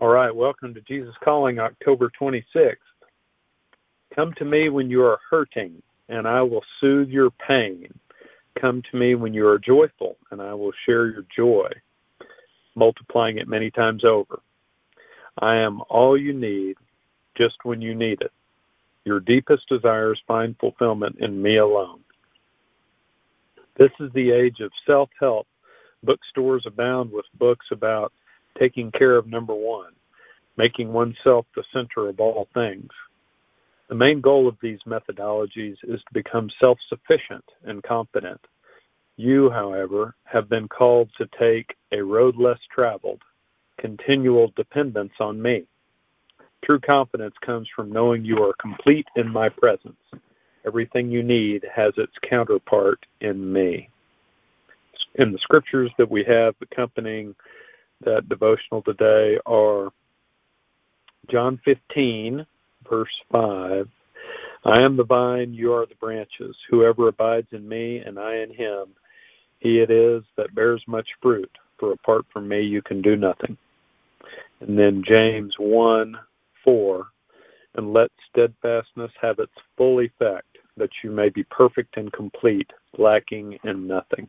All right, welcome to Jesus Calling, October 26th. Come to me when you are hurting, and I will soothe your pain. Come to me when you are joyful, and I will share your joy, multiplying it many times over. I am all you need just when you need it. Your deepest desires find fulfillment in me alone. This is the age of self help. Bookstores abound with books about taking care of number one, making oneself the center of all things. The main goal of these methodologies is to become self sufficient and confident. You, however, have been called to take a road less traveled, continual dependence on me. True confidence comes from knowing you are complete in my presence. Everything you need has its counterpart in me. In the scriptures that we have accompanying that devotional today are John 15, verse 5. I am the vine, you are the branches. Whoever abides in me and I in him, he it is that bears much fruit, for apart from me you can do nothing. And then James 1, 4. And let steadfastness have its full effect, that you may be perfect and complete, lacking in nothing.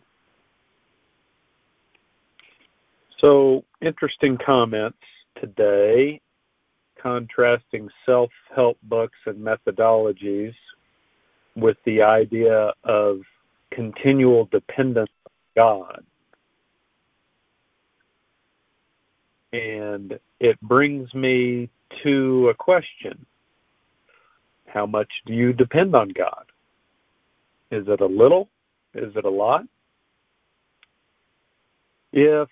So, interesting comments today, contrasting self help books and methodologies with the idea of continual dependence on God. And it brings me to a question How much do you depend on God? Is it a little? Is it a lot? If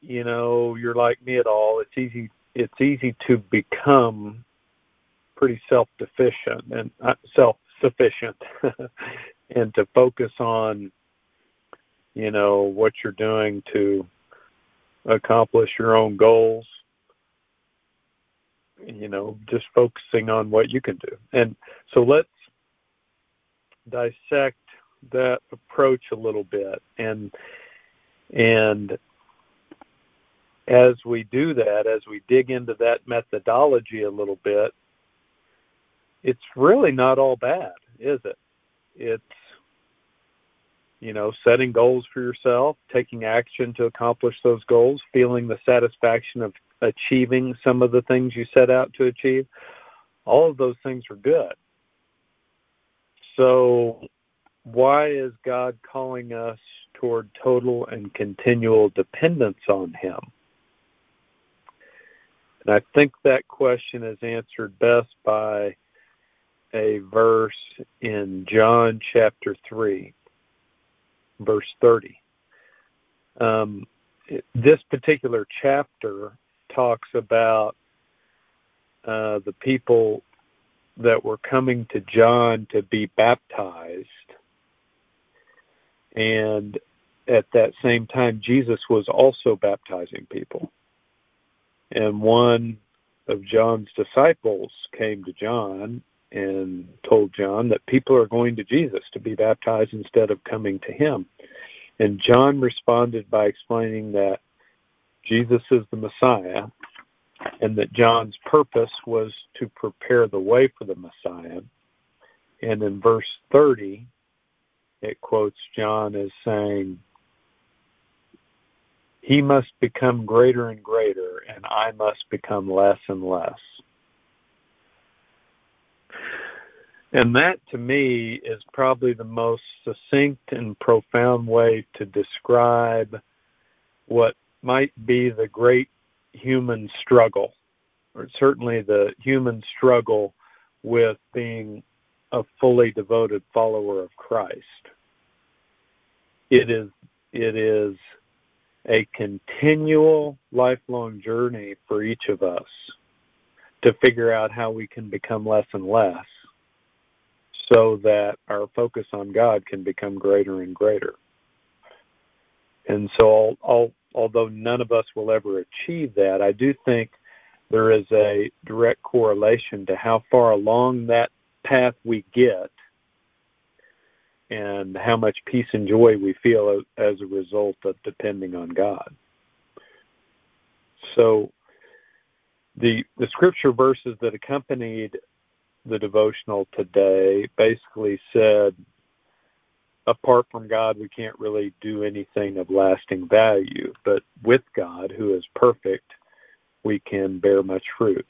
you know you're like me at all, it's easy it's easy to become pretty self-deficient and uh, self-sufficient and to focus on you know what you're doing to accomplish your own goals you know just focusing on what you can do. And so let's dissect that approach a little bit and and as we do that, as we dig into that methodology a little bit, it's really not all bad, is it? It's, you know, setting goals for yourself, taking action to accomplish those goals, feeling the satisfaction of achieving some of the things you set out to achieve. All of those things are good. So, why is God calling us toward total and continual dependence on Him? And I think that question is answered best by a verse in John chapter 3, verse 30. Um, this particular chapter talks about uh, the people that were coming to John to be baptized. And at that same time, Jesus was also baptizing people. And one of John's disciples came to John and told John that people are going to Jesus to be baptized instead of coming to him. And John responded by explaining that Jesus is the Messiah and that John's purpose was to prepare the way for the Messiah. And in verse 30, it quotes John as saying, he must become greater and greater, and I must become less and less. And that to me is probably the most succinct and profound way to describe what might be the great human struggle, or certainly the human struggle with being a fully devoted follower of Christ. It is it is a continual lifelong journey for each of us to figure out how we can become less and less so that our focus on God can become greater and greater. And so, although none of us will ever achieve that, I do think there is a direct correlation to how far along that path we get and how much peace and joy we feel as a result of depending on God. So, the the scripture verses that accompanied the devotional today basically said apart from God we can't really do anything of lasting value but with God who is perfect we can bear much fruit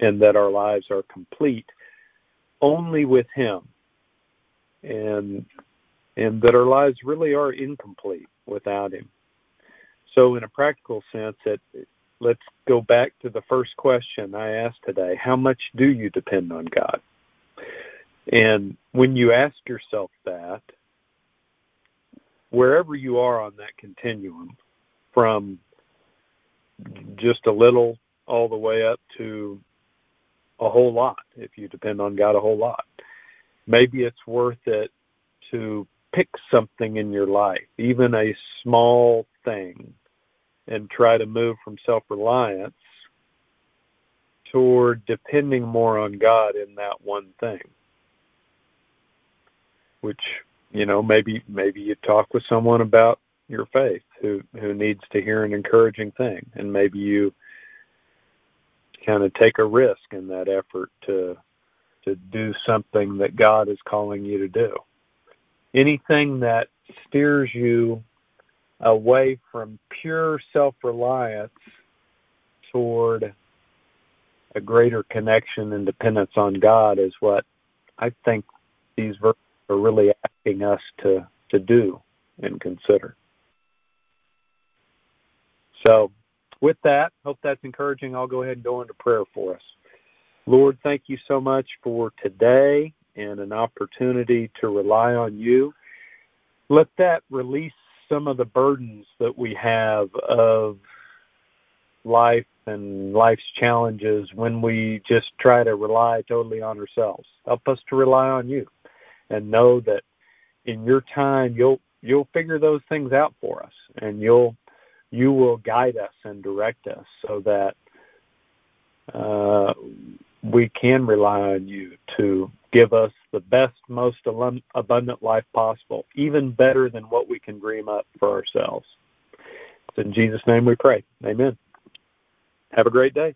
and that our lives are complete only with him and and that our lives really are incomplete without him so in a practical sense it let's go back to the first question I asked today. How much do you depend on God? And when you ask yourself that, wherever you are on that continuum, from just a little all the way up to a whole lot, if you depend on God a whole lot, maybe it's worth it to pick something in your life, even a small thing and try to move from self reliance toward depending more on God in that one thing. Which, you know, maybe maybe you talk with someone about your faith who who needs to hear an encouraging thing and maybe you kind of take a risk in that effort to to do something that God is calling you to do. Anything that steers you away from pure self reliance toward a greater connection and dependence on God is what I think these verses are really asking us to, to do and consider. So, with that, hope that's encouraging. I'll go ahead and go into prayer for us. Lord, thank you so much for today and an opportunity to rely on you. Let that release some of the burdens that we have of life and life's challenges when we just try to rely totally on ourselves. Help us to rely on you and know that in your time you'll you'll figure those things out for us and you'll you will guide us and direct us so that uh, we can rely on you to give us the best, most abundant life possible, even better than what we can dream up for ourselves. It's in Jesus' name we pray. Amen. Have a great day.